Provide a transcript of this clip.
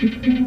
Thank you.